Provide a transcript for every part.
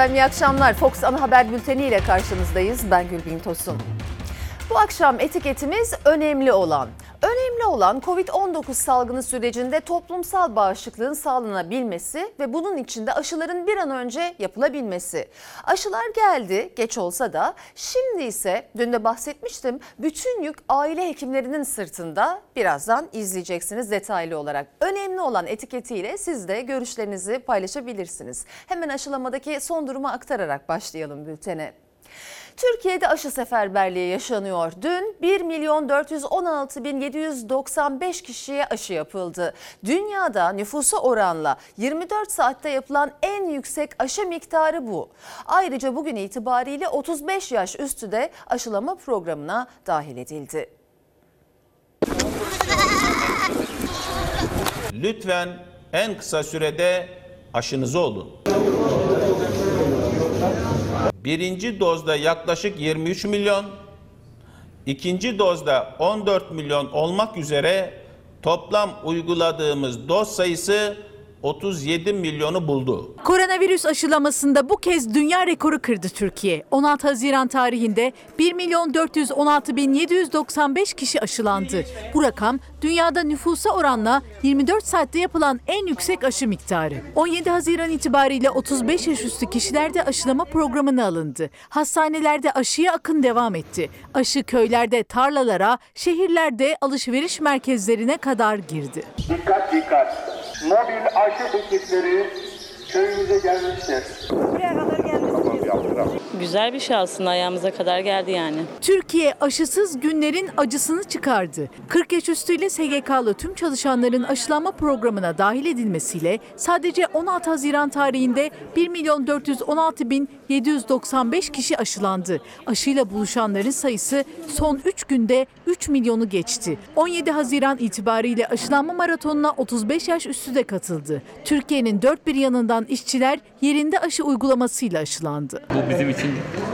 Efendim iyi akşamlar. Fox Ana Haber Bülteni ile karşınızdayız. Ben Gülbin Tosun. Bu akşam etiketimiz önemli olan. Önemli olan Covid-19 salgını sürecinde toplumsal bağışıklığın sağlanabilmesi ve bunun için de aşıların bir an önce yapılabilmesi. Aşılar geldi, geç olsa da şimdi ise dün de bahsetmiştim bütün yük aile hekimlerinin sırtında. Birazdan izleyeceksiniz detaylı olarak. Önemli olan etiketiyle siz de görüşlerinizi paylaşabilirsiniz. Hemen aşılamadaki son durumu aktararak başlayalım bültene. Türkiye'de aşı seferberliği yaşanıyor. Dün 1 milyon 416 bin 795 kişiye aşı yapıldı. Dünyada nüfusa oranla 24 saatte yapılan en yüksek aşı miktarı bu. Ayrıca bugün itibariyle 35 yaş üstü de aşılama programına dahil edildi. Lütfen en kısa sürede aşınızı olun. Birinci dozda yaklaşık 23 milyon, ikinci dozda 14 milyon olmak üzere toplam uyguladığımız doz sayısı 37 milyonu buldu. Koronavirüs aşılamasında bu kez dünya rekoru kırdı Türkiye. 16 Haziran tarihinde 1 milyon 416 bin 795 kişi aşılandı. Bu rakam dünyada nüfusa oranla 24 saatte yapılan en yüksek aşı miktarı. 17 Haziran itibariyle 35 yaş üstü kişilerde aşılama programına alındı. Hastanelerde aşıya akın devam etti. Aşı köylerde tarlalara, şehirlerde alışveriş merkezlerine kadar girdi. Dikkat dikkat. Mobil aşı ekipleri köyümüze gelmiştir. Güzel bir şey aslında ayağımıza kadar geldi yani. Türkiye aşısız günlerin acısını çıkardı. 40 yaş üstüyle SGK'lı tüm çalışanların aşılanma programına dahil edilmesiyle sadece 16 Haziran tarihinde 1 milyon 416 bin 795 kişi aşılandı. Aşıyla buluşanların sayısı son 3 günde 3 milyonu geçti. 17 Haziran itibariyle aşılanma maratonuna 35 yaş üstü de katıldı. Türkiye'nin dört bir yanından işçiler yerinde aşı uygulamasıyla aşılandı. Bu bizim için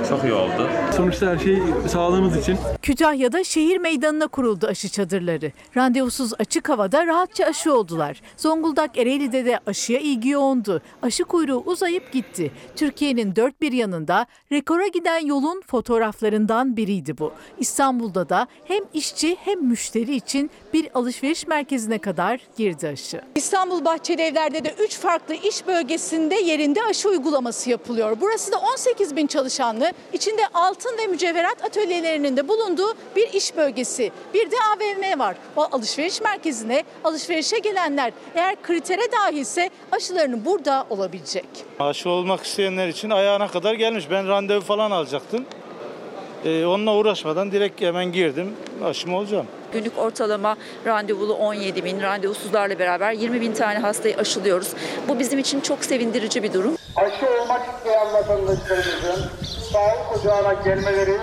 çok iyi oldu. Sonuçta her şey sağlığımız için. Kütahya'da şehir meydanına kuruldu aşı çadırları. Randevusuz açık havada rahatça aşı oldular. Zonguldak Ereğli'de de aşıya ilgi yoğundu. Aşı kuyruğu uzayıp gitti. Türkiye'nin dört bir yanında rekora giden yolun fotoğraflarından biriydi bu. İstanbul'da da hem işçi hem müşteri için bir alışveriş merkezine kadar girdi aşı. İstanbul Bahçeli Evler'de de 3 farklı iş bölgesinde yerinde aşı uygulaması yapılıyor. Burası da 18 bin çalışanlı, içinde altın ve mücevherat atölyelerinin de bulunduğu bir iş bölgesi. Bir de AVM var. O alışveriş merkezine alışverişe gelenler eğer kritere dahilse aşılarını burada olabilecek. Aşı olmak isteyenler için ayağına kadar gelmiş. Ben randevu falan alacaktım. Ee, onunla uğraşmadan direkt hemen girdim. Aşımı olacağım. Günlük ortalama randevulu 17 bin, randevusuzlarla beraber 20 bin tane hastayı aşılıyoruz. Bu bizim için çok sevindirici bir durum. Aşı olmak isteyen vatandaşlarımızın sağlık ocağına gelmeleri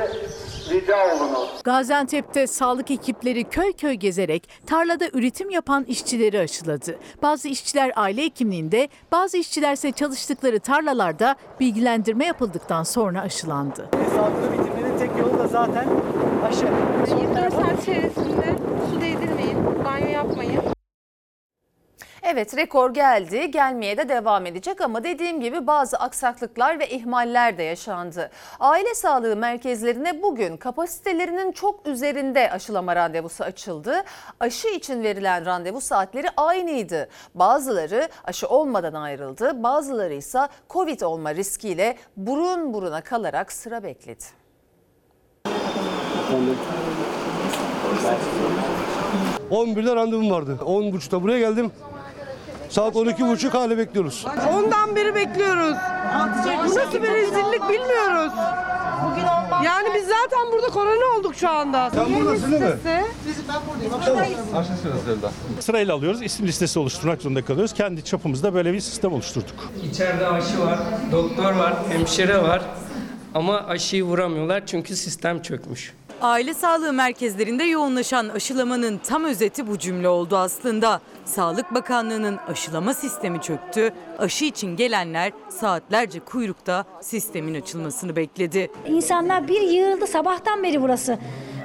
rica olunur. Gaziantep'te sağlık ekipleri köy köy gezerek tarlada üretim yapan işçileri aşıladı. Bazı işçiler aile hekimliğinde, bazı işçiler ise çalıştıkları tarlalarda bilgilendirme yapıldıktan sonra aşılandı. Sağlıklı bitirmenin tek yolu da zaten aşı. 24 saat içerisinde su yapmayın. Evet rekor geldi, gelmeye de devam edecek ama dediğim gibi bazı aksaklıklar ve ihmaller de yaşandı. Aile sağlığı merkezlerine bugün kapasitelerinin çok üzerinde aşılama randevusu açıldı. Aşı için verilen randevu saatleri aynıydı. Bazıları aşı olmadan ayrıldı, bazıları ise Covid olma riskiyle burun buruna kalarak sıra bekledi. 11'de randevum vardı. 10.30'da buraya geldim. Saat 12.30 hala bekliyoruz. Ondan beri bekliyoruz. Bu nasıl bir rezillik bilmiyoruz. Yani biz zaten burada korona olduk şu anda. Sen buradasın değil mi? Sırayla alıyoruz. isim listesi oluşturmak zorunda kalıyoruz. Kendi çapımızda böyle bir sistem oluşturduk. İçeride aşı var, doktor var, hemşire var. Ama aşıyı vuramıyorlar çünkü sistem çökmüş. Aile sağlığı merkezlerinde yoğunlaşan aşılamanın tam özeti bu cümle oldu aslında. Sağlık Bakanlığı'nın aşılama sistemi çöktü. Aşı için gelenler saatlerce kuyrukta sistemin açılmasını bekledi. İnsanlar bir yığıldı sabahtan beri burası.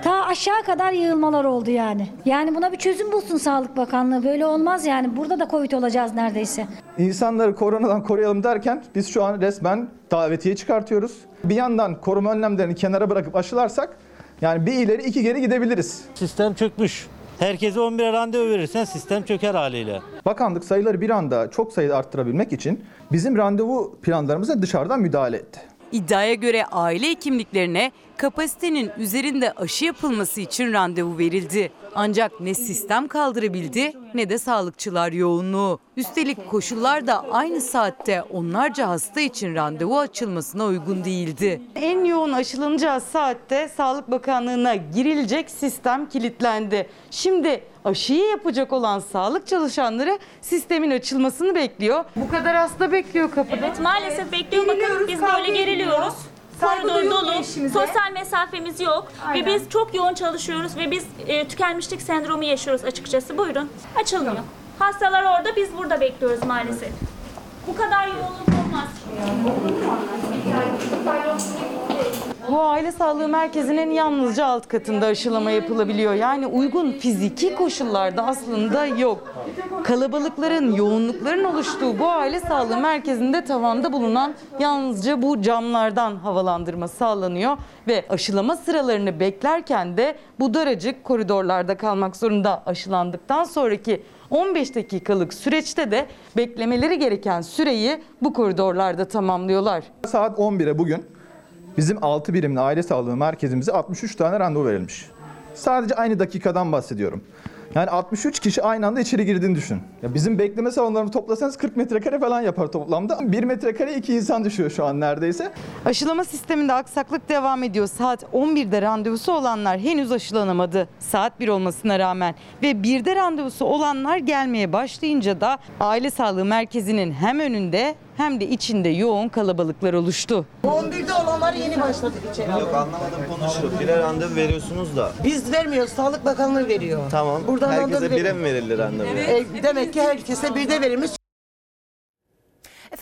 Ta aşağı kadar yığılmalar oldu yani. Yani buna bir çözüm bulsun Sağlık Bakanlığı. Böyle olmaz yani. Burada da Covid olacağız neredeyse. İnsanları koronadan koruyalım derken biz şu an resmen davetiye çıkartıyoruz. Bir yandan koruma önlemlerini kenara bırakıp aşılarsak yani bir ileri iki geri gidebiliriz. Sistem çökmüş. Herkese 11'e randevu verirsen sistem çöker haliyle. Bakanlık sayıları bir anda çok sayıda arttırabilmek için bizim randevu planlarımıza dışarıdan müdahale etti. İddiaya göre aile hekimliklerine kapasitenin üzerinde aşı yapılması için randevu verildi. Ancak ne sistem kaldırabildi ne de sağlıkçılar yoğunluğu. Üstelik koşullar da aynı saatte onlarca hasta için randevu açılmasına uygun değildi. En yoğun aşılanacağı saatte Sağlık Bakanlığı'na girilecek sistem kilitlendi. Şimdi aşıyı yapacak olan sağlık çalışanları sistemin açılmasını bekliyor. Bu kadar hasta bekliyor kapıda. Evet maalesef bekliyor. Bakın biz böyle geriliyoruz. Koridor dolu, sosyal mesafemiz yok ve biz çok yoğun çalışıyoruz ve biz e, tükenmişlik sendromu yaşıyoruz açıkçası. Buyurun, açılmıyor. Hastalar orada, biz burada bekliyoruz maalesef. Bu kadar yoğunluk olmaz. Bu aile sağlığı merkezinin yalnızca alt katında aşılama yapılabiliyor. Yani uygun fiziki koşullarda aslında yok. Kalabalıkların, yoğunlukların oluştuğu bu aile sağlığı merkezinde tavanda bulunan yalnızca bu camlardan havalandırma sağlanıyor ve aşılama sıralarını beklerken de bu daracık koridorlarda kalmak zorunda aşılandıktan sonraki 15 dakikalık süreçte de beklemeleri gereken süreyi bu koridorlarda tamamlıyorlar. Saat 11'e bugün bizim 6 birimli aile sağlığı merkezimize 63 tane randevu verilmiş. Sadece aynı dakikadan bahsediyorum. Yani 63 kişi aynı anda içeri girdiğini düşün. Ya bizim bekleme salonlarını toplasanız 40 metrekare falan yapar toplamda. 1 metrekare 2 insan düşüyor şu an neredeyse. Aşılama sisteminde aksaklık devam ediyor. Saat 11'de randevusu olanlar henüz aşılanamadı. Saat 1 olmasına rağmen ve 1'de randevusu olanlar gelmeye başlayınca da aile sağlığı merkezinin hem önünde hem de içinde yoğun kalabalıklar oluştu. 11'de olanlar yeni başladık içeri. Yok anlamadım konuşurum. Bire randevu veriyorsunuz da. Biz vermiyoruz. Sağlık Bakanlığı veriyor. Tamam. Buradan Herkese randevu bire veriyor. mi verildi randevu? E, demek ki herkese bir de verilmiş.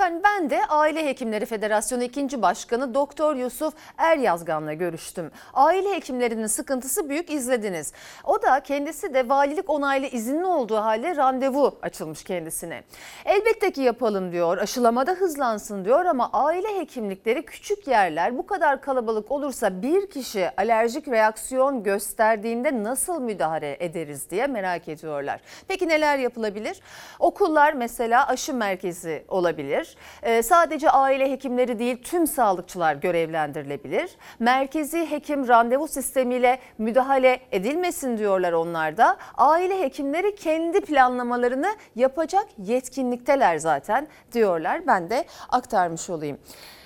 Efendim ben de Aile Hekimleri Federasyonu 2. Başkanı Doktor Yusuf Eryazgan'la görüştüm. Aile hekimlerinin sıkıntısı büyük izlediniz. O da kendisi de valilik onaylı izinli olduğu halde randevu açılmış kendisine. Elbette ki yapalım diyor, aşılamada hızlansın diyor ama aile hekimlikleri küçük yerler bu kadar kalabalık olursa bir kişi alerjik reaksiyon gösterdiğinde nasıl müdahale ederiz diye merak ediyorlar. Peki neler yapılabilir? Okullar mesela aşı merkezi olabilir. Ee, sadece aile hekimleri değil tüm sağlıkçılar görevlendirilebilir. Merkezi hekim randevu sistemiyle müdahale edilmesin diyorlar onlar da. Aile hekimleri kendi planlamalarını yapacak yetkinlikteler zaten diyorlar. Ben de aktarmış olayım.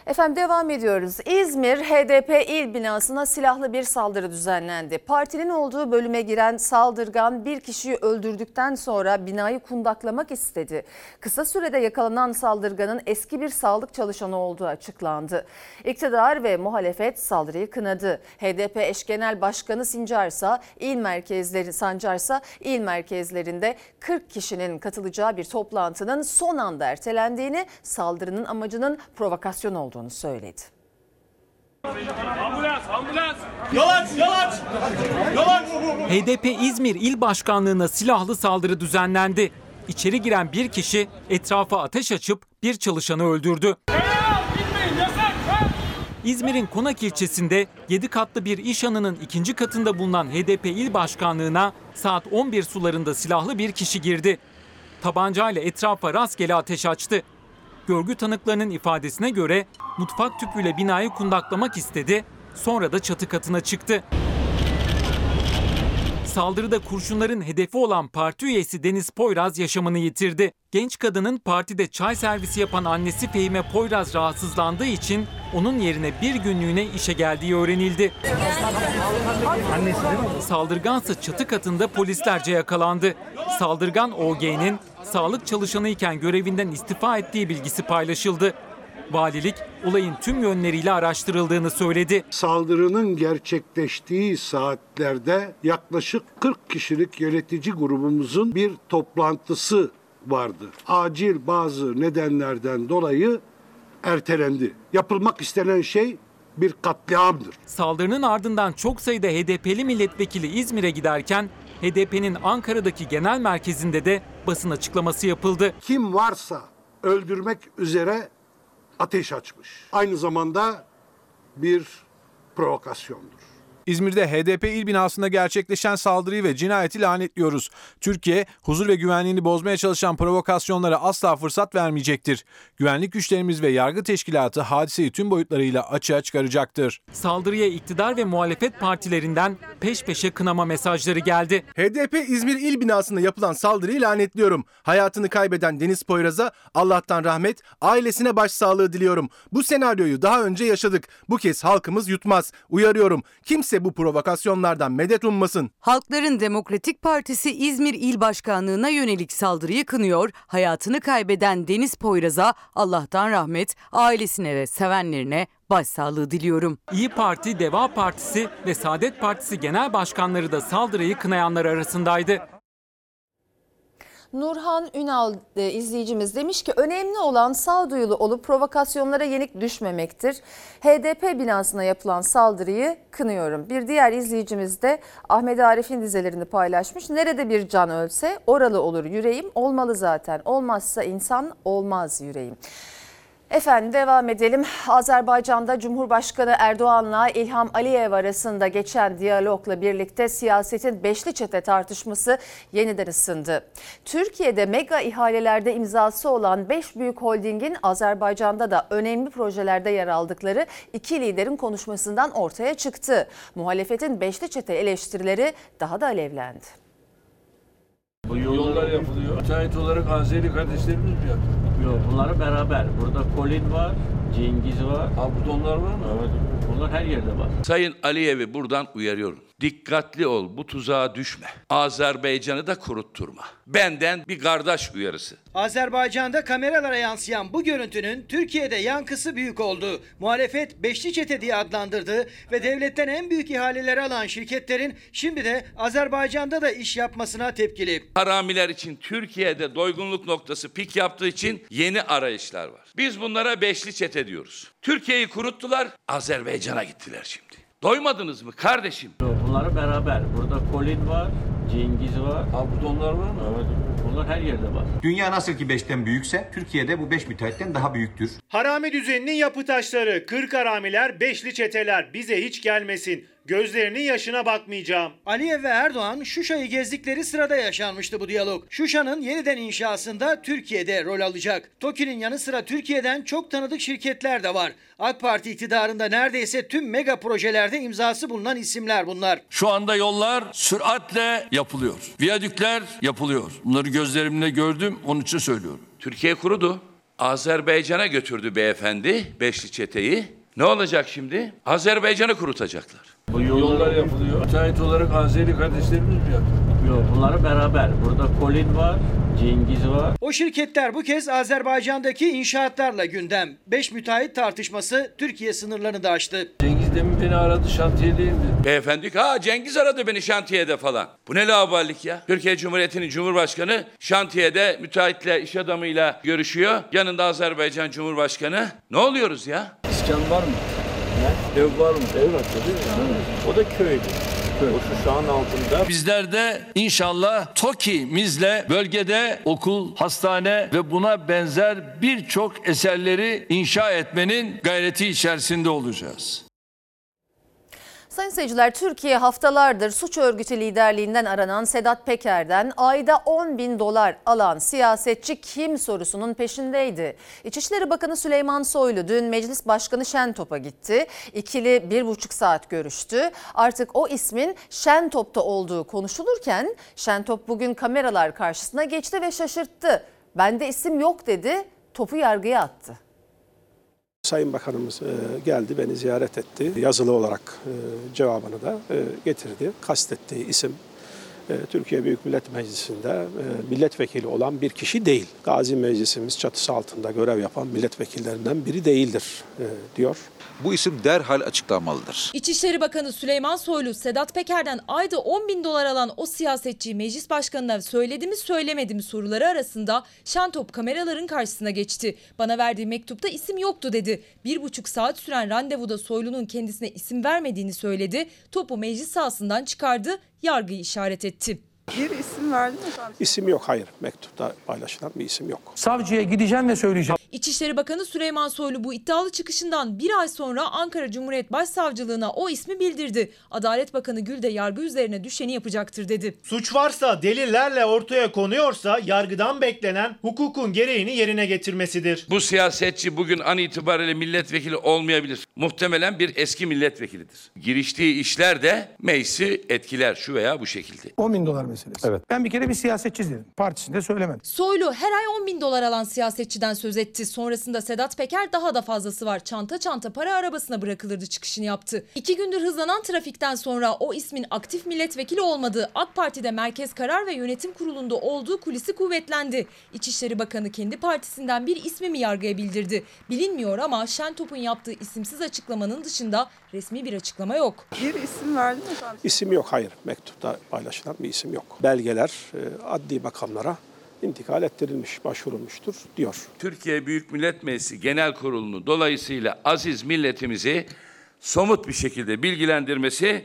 Efendim devam ediyoruz. İzmir HDP il binasına silahlı bir saldırı düzenlendi. Partinin olduğu bölüme giren saldırgan bir kişiyi öldürdükten sonra binayı kundaklamak istedi. Kısa sürede yakalanan saldırganın eski bir sağlık çalışanı olduğu açıklandı. İktidar ve muhalefet saldırıyı kınadı. HDP eş genel başkanı Sincarsa il merkezleri Sancarsa il merkezlerinde 40 kişinin katılacağı bir toplantının son anda ertelendiğini, saldırının amacının provokasyon olduğunu söyledi. Ambulans, ambulans. Yol aç, yol aç. Yol aç. HDP İzmir İl Başkanlığı'na silahlı saldırı düzenlendi. İçeri giren bir kişi etrafa ateş açıp bir çalışanı öldürdü. İzmir'in Konak ilçesinde 7 katlı bir iş anının ikinci katında bulunan HDP İl Başkanlığı'na saat 11 sularında silahlı bir kişi girdi. Tabancayla etrafa rastgele ateş açtı. Görgü tanıklarının ifadesine göre mutfak tüpüyle binayı kundaklamak istedi, sonra da çatı katına çıktı. Saldırıda kurşunların hedefi olan parti üyesi Deniz Poyraz yaşamını yitirdi. Genç kadının partide çay servisi yapan annesi Fehime Poyraz rahatsızlandığı için onun yerine bir günlüğüne işe geldiği öğrenildi. Saldırgansa çatı katında polislerce yakalandı. Saldırgan OG'nin sağlık çalışanıyken görevinden istifa ettiği bilgisi paylaşıldı. Valilik olayın tüm yönleriyle araştırıldığını söyledi. Saldırının gerçekleştiği saatlerde yaklaşık 40 kişilik yönetici grubumuzun bir toplantısı vardı. Acil bazı nedenlerden dolayı ertelendi. Yapılmak istenen şey bir katliamdır. Saldırının ardından çok sayıda HDP'li milletvekili İzmir'e giderken HDP'nin Ankara'daki genel merkezinde de basın açıklaması yapıldı. Kim varsa öldürmek üzere ateş açmış. Aynı zamanda bir provokasyondur. İzmir'de HDP il binasında gerçekleşen saldırıyı ve cinayeti lanetliyoruz. Türkiye, huzur ve güvenliğini bozmaya çalışan provokasyonlara asla fırsat vermeyecektir. Güvenlik güçlerimiz ve yargı teşkilatı hadiseyi tüm boyutlarıyla açığa çıkaracaktır. Saldırıya iktidar ve muhalefet partilerinden peş peşe kınama mesajları geldi. HDP İzmir il binasında yapılan saldırıyı lanetliyorum. Hayatını kaybeden Deniz Poyraz'a Allah'tan rahmet, ailesine başsağlığı diliyorum. Bu senaryoyu daha önce yaşadık. Bu kez halkımız yutmaz. Uyarıyorum. Kimse bu provokasyonlardan medet ummasın. Halkların Demokratik Partisi İzmir İl Başkanlığı'na yönelik saldırıyı kınıyor. Hayatını kaybeden Deniz Poyraz'a Allah'tan rahmet, ailesine ve sevenlerine başsağlığı diliyorum. İyi Parti, Deva Partisi ve Saadet Partisi genel başkanları da saldırıyı kınayanlar arasındaydı. Nurhan Ünal e, izleyicimiz demiş ki önemli olan sağduyulu olup provokasyonlara yenik düşmemektir. HDP binasına yapılan saldırıyı kınıyorum. Bir diğer izleyicimiz de Ahmet Arif'in dizelerini paylaşmış. Nerede bir can ölse oralı olur yüreğim olmalı zaten. Olmazsa insan olmaz yüreğim. Efendim devam edelim. Azerbaycan'da Cumhurbaşkanı Erdoğan'la İlham Aliyev arasında geçen diyalogla birlikte siyasetin beşli çete tartışması yeniden ısındı. Türkiye'de mega ihalelerde imzası olan 5 büyük holdingin Azerbaycan'da da önemli projelerde yer aldıkları iki liderin konuşmasından ortaya çıktı. Muhalefetin beşli çete eleştirileri daha da alevlendi. Bu yollar yapılıyor. Müteahhit olarak Azeri kardeşlerimiz mi yaptı? Yok bunları beraber. Burada Colin var, Cengiz var. Ha burada onlar var mı? Evet. Bunlar her yerde var. Sayın Aliyev'i buradan uyarıyorum. Dikkatli ol, bu tuzağa düşme. Azerbaycan'ı da kurutturma. Benden bir kardeş uyarısı. Azerbaycan'da kameralara yansıyan bu görüntünün Türkiye'de yankısı büyük oldu. Muhalefet beşli çete diye adlandırdı ve devletten en büyük ihaleleri alan şirketlerin şimdi de Azerbaycan'da da iş yapmasına tepkili. Haramiler için Türkiye'de doygunluk noktası pik yaptığı için yeni arayışlar var. Biz bunlara beşli çete diyoruz. Türkiye'yi kuruttular, Azerbaycan'a gittiler şimdi. Doymadınız mı kardeşim? Yok bunları beraber. Burada Colin var, Cengiz var. Ha burada onlar var mı? Evet. Bunlar her yerde var. Dünya nasıl ki 5'ten büyükse Türkiye'de bu 5 müteahhitten daha büyüktür. Harami düzeninin yapı taşları, kırk haramiler, beşli çeteler bize hiç gelmesin. Gözlerinin yaşına bakmayacağım. Aliyev ve Erdoğan Şuşa'yı gezdikleri sırada yaşanmıştı bu diyalog. Şuşa'nın yeniden inşasında Türkiye'de rol alacak. TOKİ'nin yanı sıra Türkiye'den çok tanıdık şirketler de var. AK Parti iktidarında neredeyse tüm mega projelerde imzası bulunan isimler bunlar. Şu anda yollar süratle yapılıyor. Viyadükler yapılıyor. Bunları gözlerimle gördüm onun için söylüyorum. Türkiye kurudu. Azerbaycan'a götürdü beyefendi beşli çeteyi. Ne olacak şimdi? Azerbaycan'ı kurutacaklar. Bu yollar yapılıyor. Müteahhit olarak Azeri kardeşlerimiz mi yaptı? Yok bunları beraber. Burada Colin var, Cengiz var. O şirketler bu kez Azerbaycan'daki inşaatlarla gündem. 5 müteahhit tartışması Türkiye sınırlarını da aştı. Cengiz demin beni aradı şantiyedeyim dedi. Beyefendi ha Cengiz aradı beni şantiyede falan. Bu ne laubalilik ya? Türkiye Cumhuriyeti'nin Cumhurbaşkanı şantiyede müteahhitle, iş adamıyla görüşüyor. Yanında Azerbaycan Cumhurbaşkanı. Ne oluyoruz ya? İskan var mı? Ev var mı? Ev var tabii. O da köydü. O şu şahın altında. Bizler de inşallah TOKİ'mizle bölgede okul, hastane ve buna benzer birçok eserleri inşa etmenin gayreti içerisinde olacağız. Sayın seyirciler Türkiye haftalardır suç örgütü liderliğinden aranan Sedat Peker'den ayda 10 bin dolar alan siyasetçi kim sorusunun peşindeydi. İçişleri Bakanı Süleyman Soylu dün Meclis Başkanı Şentop'a gitti. İkili bir buçuk saat görüştü. Artık o ismin Şentop'ta olduğu konuşulurken Şentop bugün kameralar karşısına geçti ve şaşırttı. Bende isim yok dedi, topu yargıya attı. Sayın Bakanımız e, geldi, beni ziyaret etti. Yazılı olarak e, cevabını da e, getirdi. Kastettiği isim Türkiye Büyük Millet Meclisi'nde e, milletvekili olan bir kişi değil. Gazi Meclisimiz çatısı altında görev yapan milletvekillerinden biri değildir e, diyor. Bu isim derhal açıklanmalıdır. İçişleri Bakanı Süleyman Soylu, Sedat Peker'den ayda 10 bin dolar alan o siyasetçi meclis başkanına söyledi mi söylemedi mi soruları arasında Şentop kameraların karşısına geçti. Bana verdiği mektupta isim yoktu dedi. Bir buçuk saat süren randevuda Soylu'nun kendisine isim vermediğini söyledi. Topu meclis sahasından çıkardı, yargıyı işaret etti. Bir isim verdi mi efendim? İsim yok hayır mektupta paylaşılan bir isim yok. Savcıya gideceğim ve söyleyeceğim. İçişleri Bakanı Süleyman Soylu bu iddialı çıkışından bir ay sonra Ankara Cumhuriyet Başsavcılığına o ismi bildirdi. Adalet Bakanı Gül de yargı üzerine düşeni yapacaktır dedi. Suç varsa delillerle ortaya konuyorsa yargıdan beklenen hukukun gereğini yerine getirmesidir. Bu siyasetçi bugün an itibariyle milletvekili olmayabilir. Muhtemelen bir eski milletvekilidir. Giriştiği işler de meclisi etkiler şu veya bu şekilde. 10 bin dolar meselesi. Evet. Ben bir kere bir siyasetçi dedim. Partisinde söylemedim. Soylu her ay 10 bin dolar alan siyasetçiden söz etti. Sonrasında Sedat Peker daha da fazlası var. Çanta çanta para arabasına bırakılırdı çıkışını yaptı. İki gündür hızlanan trafikten sonra o ismin aktif milletvekili olmadığı AK Parti'de Merkez Karar ve Yönetim Kurulu'nda olduğu kulisi kuvvetlendi. İçişleri Bakanı kendi partisinden bir ismi mi yargıya bildirdi? Bilinmiyor ama Şentop'un yaptığı isimsiz açıklamanın dışında resmi bir açıklama yok. Bir isim verdi mi? İsim yok hayır mektupta paylaşılan bir isim yok. Belgeler e, adli makamlara intikal ettirilmiş, başvurulmuştur diyor. Türkiye Büyük Millet Meclisi Genel Kurulu'nu dolayısıyla aziz milletimizi somut bir şekilde bilgilendirmesi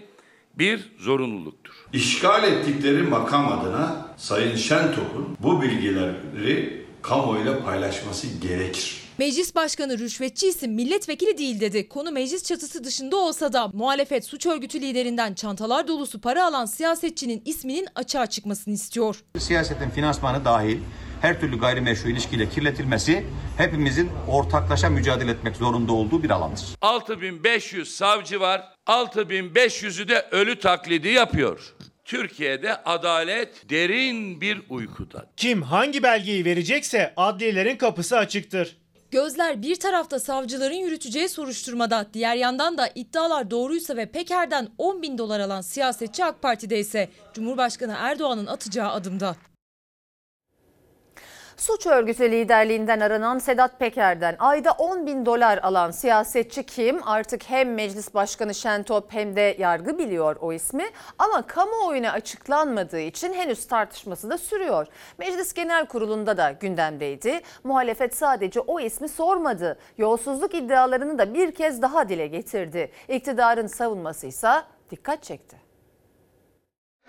bir zorunluluktur. İşgal ettikleri makam adına Sayın Şentop'un bu bilgileri kamuoyuyla paylaşması gerekir. Meclis Başkanı rüşvetçi isim milletvekili değil dedi. Konu meclis çatısı dışında olsa da muhalefet suç örgütü liderinden çantalar dolusu para alan siyasetçinin isminin açığa çıkmasını istiyor. Siyasetin finansmanı dahil her türlü gayrimeşru ilişkiyle kirletilmesi hepimizin ortaklaşa mücadele etmek zorunda olduğu bir alandır. 6500 savcı var. 6500'ü de ölü taklidi yapıyor. Türkiye'de adalet derin bir uykuda. Kim hangi belgeyi verecekse adliyelerin kapısı açıktır. Gözler bir tarafta savcıların yürüteceği soruşturmada, diğer yandan da iddialar doğruysa ve Peker'den 10 bin dolar alan siyasetçi AK Parti'de ise Cumhurbaşkanı Erdoğan'ın atacağı adımda. Suç örgütü liderliğinden aranan Sedat Peker'den ayda 10 bin dolar alan siyasetçi kim? Artık hem meclis başkanı Şentop hem de yargı biliyor o ismi. Ama kamuoyuna açıklanmadığı için henüz tartışması da sürüyor. Meclis Genel Kurulu'nda da gündemdeydi. Muhalefet sadece o ismi sormadı. Yolsuzluk iddialarını da bir kez daha dile getirdi. İktidarın savunması ise dikkat çekti.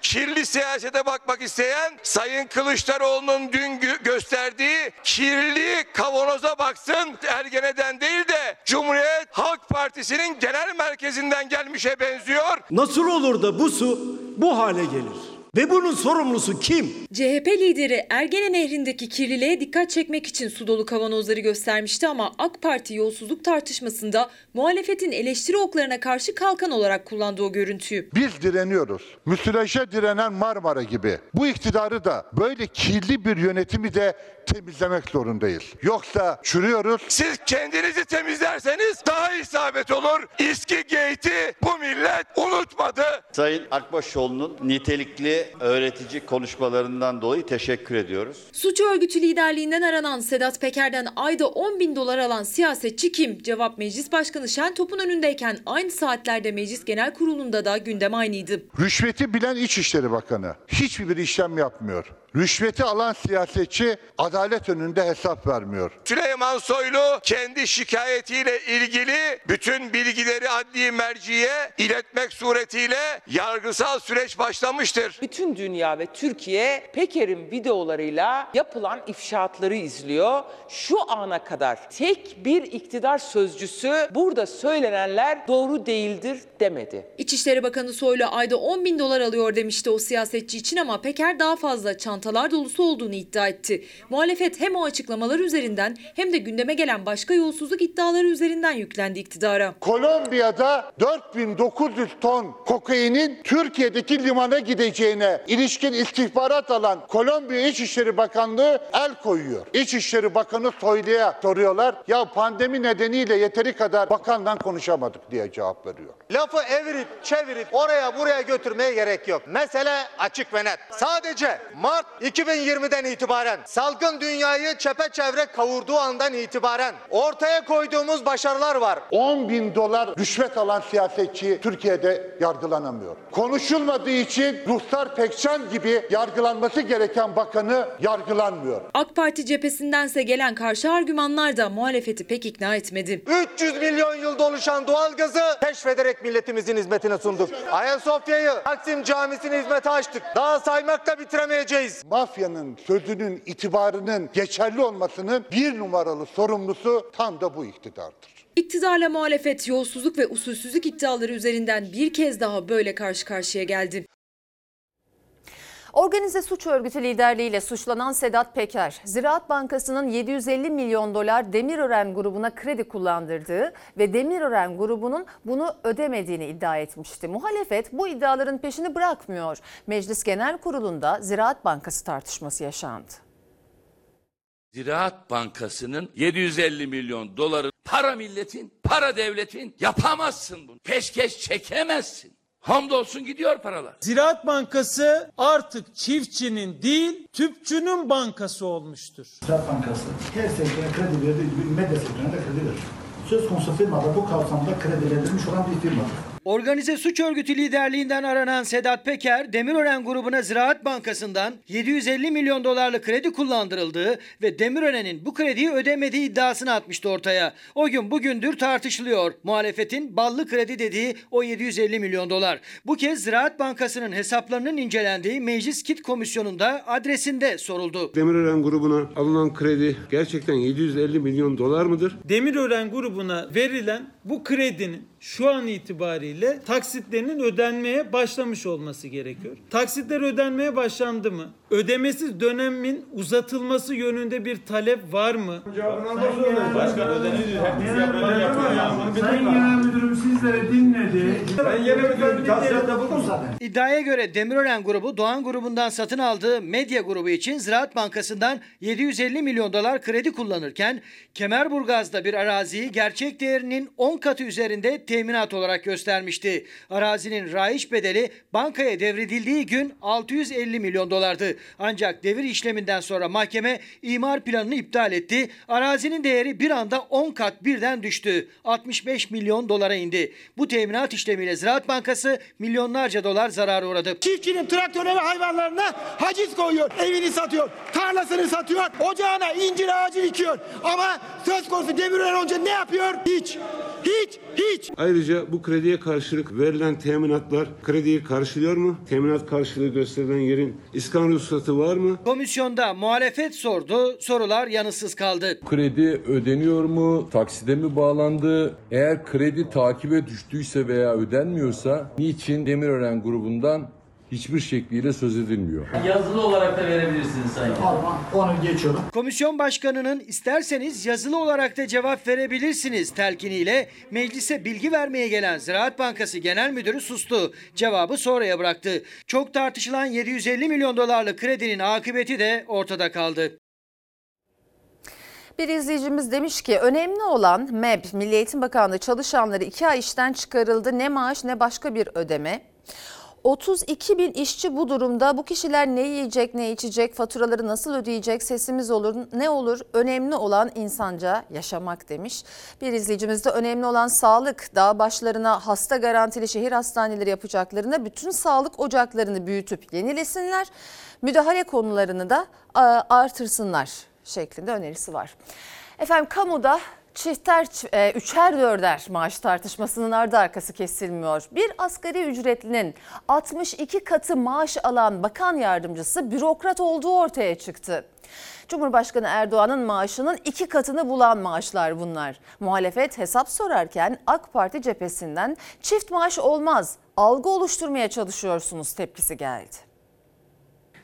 Kirli siyasete bakmak isteyen Sayın Kılıçdaroğlu'nun dün gö- gösterdiği kirli kavanoza baksın. Ergeneden değil de Cumhuriyet Halk Partisi'nin genel merkezinden gelmişe benziyor. Nasıl olur da bu su bu hale gelir? Ve bunun sorumlusu kim? CHP lideri Ergene Nehri'ndeki kirliliğe dikkat çekmek için su dolu kavanozları göstermişti ama AK Parti yolsuzluk tartışmasında muhalefetin eleştiri oklarına karşı kalkan olarak kullandı o görüntüyü. Biz direniyoruz. Müsilaj'a direnen Marmara gibi. Bu iktidarı da böyle kirli bir yönetimi de temizlemek zorundayız. Yoksa çürüyoruz. Siz kendinizi temizlerseniz daha isabet olur. İSKİ Gate'i bu millet unutmadı. Sayın Akbaşoğlu'nun nitelikli öğretici konuşmalarından dolayı teşekkür ediyoruz. Suç örgütü liderliğinden aranan Sedat Peker'den ayda 10 bin dolar alan siyasetçi kim? Cevap Meclis Başkanı Şentop'un önündeyken aynı saatlerde Meclis Genel Kurulu'nda da gündem aynıydı. Rüşveti bilen İçişleri Bakanı hiçbir bir işlem yapmıyor. Rüşveti alan siyasetçi adalet önünde hesap vermiyor. Süleyman Soylu kendi şikayetiyle ilgili bütün bilgileri adli merciye iletmek suretiyle yargısal süreç başlamıştır. Bütün dünya ve Türkiye Peker'in videolarıyla yapılan ifşaatları izliyor. Şu ana kadar tek bir iktidar sözcüsü burada söylenenler doğru değildir demedi. İçişleri Bakanı Soylu ayda 10 bin dolar alıyor demişti o siyasetçi için ama Peker daha fazla çanta çantalar dolusu olduğunu iddia etti. Muhalefet hem o açıklamalar üzerinden hem de gündeme gelen başka yolsuzluk iddiaları üzerinden yüklendi iktidara. Kolombiya'da 4900 ton kokainin Türkiye'deki limana gideceğine ilişkin istihbarat alan Kolombiya İçişleri Bakanlığı el koyuyor. İçişleri Bakanı Soylu'ya soruyorlar. Ya pandemi nedeniyle yeteri kadar bakandan konuşamadık diye cevap veriyor. Lafı evirip çevirip oraya buraya götürmeye gerek yok. Mesele açık ve net. Sadece Mart 2020'den itibaren salgın dünyayı çepeçevre kavurduğu andan itibaren ortaya koyduğumuz başarılar var. 10 bin dolar rüşvet alan siyasetçi Türkiye'de yargılanamıyor. Konuşulmadığı için Ruhsar Pekcan gibi yargılanması gereken bakanı yargılanmıyor. AK Parti cephesindense gelen karşı argümanlar da muhalefeti pek ikna etmedi. 300 milyon yılda oluşan doğalgazı keşfederek milletimizin hizmetine sunduk. Ayasofya'yı Taksim Camisi'ni hizmete açtık. Daha saymakla bitiremeyeceğiz. Mafyanın sözünün, itibarının geçerli olmasının bir numaralı sorumlusu tam da bu iktidardır. İktidarla muhalefet yolsuzluk ve usulsüzlük iddiaları üzerinden bir kez daha böyle karşı karşıya geldi. Organize suç örgütü liderliğiyle suçlanan Sedat Peker, Ziraat Bankası'nın 750 milyon dolar Demirören grubuna kredi kullandırdığı ve Demirören grubunun bunu ödemediğini iddia etmişti. Muhalefet bu iddiaların peşini bırakmıyor. Meclis Genel Kurulu'nda Ziraat Bankası tartışması yaşandı. Ziraat Bankası'nın 750 milyon doları para milletin, para devletin yapamazsın bunu. Peşkeş çekemezsin. Hamdolsun gidiyor paralar. Ziraat Bankası artık çiftçinin değil, tüpçünün bankası olmuştur. Ziraat Bankası her sektöre kredi verdiği gibi medya sektörüne de kredi verir. Söz konusu firmada bu kapsamda kredi verilmiş olan bir firmadır. Organize suç örgütü liderliğinden aranan Sedat Peker, Demirören grubuna Ziraat Bankası'ndan 750 milyon dolarlık kredi kullandırıldığı ve Demirören'in bu krediyi ödemediği iddiasını atmıştı ortaya. O gün bugündür tartışılıyor. Muhalefetin ballı kredi dediği o 750 milyon dolar. Bu kez Ziraat Bankası'nın hesaplarının incelendiği Meclis Kit Komisyonu'nda adresinde soruldu. Demirören grubuna alınan kredi gerçekten 750 milyon dolar mıdır? Demirören grubuna verilen bu kredinin şu an itibariyle taksitlerinin ödenmeye başlamış olması gerekiyor. Taksitler ödenmeye başlandı mı? Ödemesiz dönemin uzatılması yönünde bir talep var mı? Başkan herkes yapıyor. Sayın Genel Müdürüm sizleri dinledi. Ben Genel Müdürüm bir tavsiyette buldum zaten. İddiaya göre Demirören grubu Doğan grubundan satın aldığı medya grubu için Ziraat Bankası'ndan 750 milyon dolar kredi kullanırken Kemerburgaz'da bir araziyi gerçek değerinin 10 katı üzerinde teminat olarak göstermişti. Arazinin raiç bedeli bankaya devredildiği gün 650 milyon dolardı. Ancak devir işleminden sonra mahkeme imar planını iptal etti. Arazinin değeri bir anda 10 kat birden düştü. 65 milyon dolara indi. Bu teminat işlemiyle Ziraat Bankası milyonlarca dolar zarara uğradı. Çiftçinin traktörüne ve hayvanlarına haciz koyuyor. Evini satıyor, tarlasını satıyor, ocağına incir ağacı dikiyor. Ama söz konusu Demirören olunca ne yapıyor? Hiç, hiç, hiç. Ayrıca bu krediye karşılık verilen teminatlar krediyi karşılıyor mu? Teminat karşılığı gösterilen yerin iskan ruhsatı var mı? Komisyonda muhalefet sordu, sorular yanıtsız kaldı. Kredi ödeniyor mu? Takside mi bağlandı? Eğer kredi takibe düştüyse veya ödenmiyorsa niçin Demirören grubundan hiçbir şekliyle söz edilmiyor? Yazılı olarak da verebilirsiniz Sayın. Tamam onu geçiyorum. Komisyon başkanının isterseniz yazılı olarak da cevap verebilirsiniz telkiniyle meclise bilgi vermeye gelen Ziraat Bankası Genel Müdürü sustu. Cevabı sonraya bıraktı. Çok tartışılan 750 milyon dolarlık kredinin akıbeti de ortada kaldı. Bir izleyicimiz demiş ki önemli olan MEB, Milli Eğitim Bakanlığı çalışanları iki ay işten çıkarıldı. Ne maaş ne başka bir ödeme. 32 bin işçi bu durumda. Bu kişiler ne yiyecek, ne içecek, faturaları nasıl ödeyecek, sesimiz olur, ne olur? Önemli olan insanca yaşamak demiş. Bir izleyicimiz de önemli olan sağlık. Dağ başlarına hasta garantili şehir hastaneleri yapacaklarına bütün sağlık ocaklarını büyütüp yenilesinler. Müdahale konularını da artırsınlar şeklinde önerisi var. Efendim kamuda çifter, e, üçer dörder maaş tartışmasının ardı arkası kesilmiyor. Bir asgari ücretlinin 62 katı maaş alan bakan yardımcısı bürokrat olduğu ortaya çıktı. Cumhurbaşkanı Erdoğan'ın maaşının iki katını bulan maaşlar bunlar. Muhalefet hesap sorarken AK Parti cephesinden çift maaş olmaz, algı oluşturmaya çalışıyorsunuz tepkisi geldi.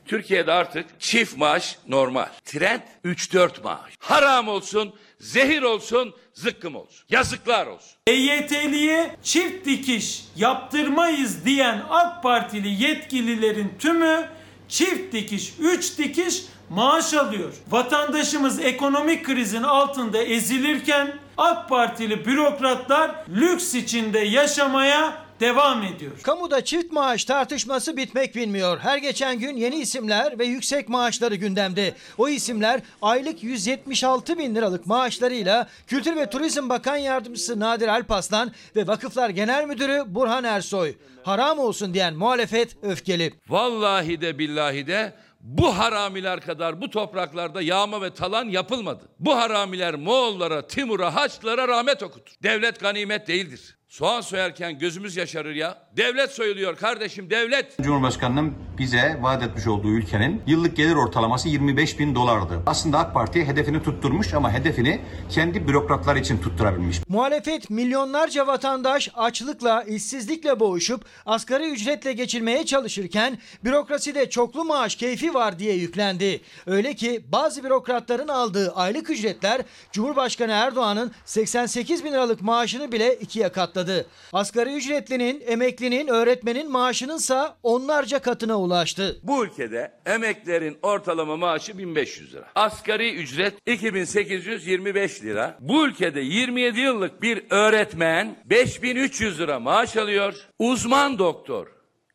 Türkiye'de artık çift maaş normal. Trend 3-4 maaş. Haram olsun, zehir olsun, zıkkım olsun. Yazıklar olsun. EYT'liye çift dikiş yaptırmayız diyen AK Partili yetkililerin tümü çift dikiş, üç dikiş maaş alıyor. Vatandaşımız ekonomik krizin altında ezilirken AK Partili bürokratlar lüks içinde yaşamaya devam ediyor. Kamuda çift maaş tartışması bitmek bilmiyor. Her geçen gün yeni isimler ve yüksek maaşları gündemde. O isimler aylık 176 bin liralık maaşlarıyla Kültür ve Turizm Bakan Yardımcısı Nadir Alpaslan ve Vakıflar Genel Müdürü Burhan Ersoy. Haram olsun diyen muhalefet öfkeli. Vallahi de billahi de bu haramiler kadar bu topraklarda yağma ve talan yapılmadı. Bu haramiler Moğollara, Timur'a, Haçlılara rahmet okutur. Devlet ganimet değildir. Soğan soyarken gözümüz yaşarır ya. Devlet soyuluyor kardeşim devlet. Cumhurbaşkanının bize vaat etmiş olduğu ülkenin yıllık gelir ortalaması 25 bin dolardı. Aslında AK Parti hedefini tutturmuş ama hedefini kendi bürokratlar için tutturabilmiş. Muhalefet milyonlarca vatandaş açlıkla, işsizlikle boğuşup asgari ücretle geçirmeye çalışırken bürokraside çoklu maaş keyfi var diye yüklendi. Öyle ki bazı bürokratların aldığı aylık ücretler Cumhurbaşkanı Erdoğan'ın 88 bin liralık maaşını bile ikiye katladı. Asgari ücretlinin, emeklinin, öğretmenin maaşınınsa onlarca katına ulaştı. Bu ülkede emeklerin ortalama maaşı 1500 lira. Asgari ücret 2825 lira. Bu ülkede 27 yıllık bir öğretmen 5300 lira maaş alıyor. Uzman doktor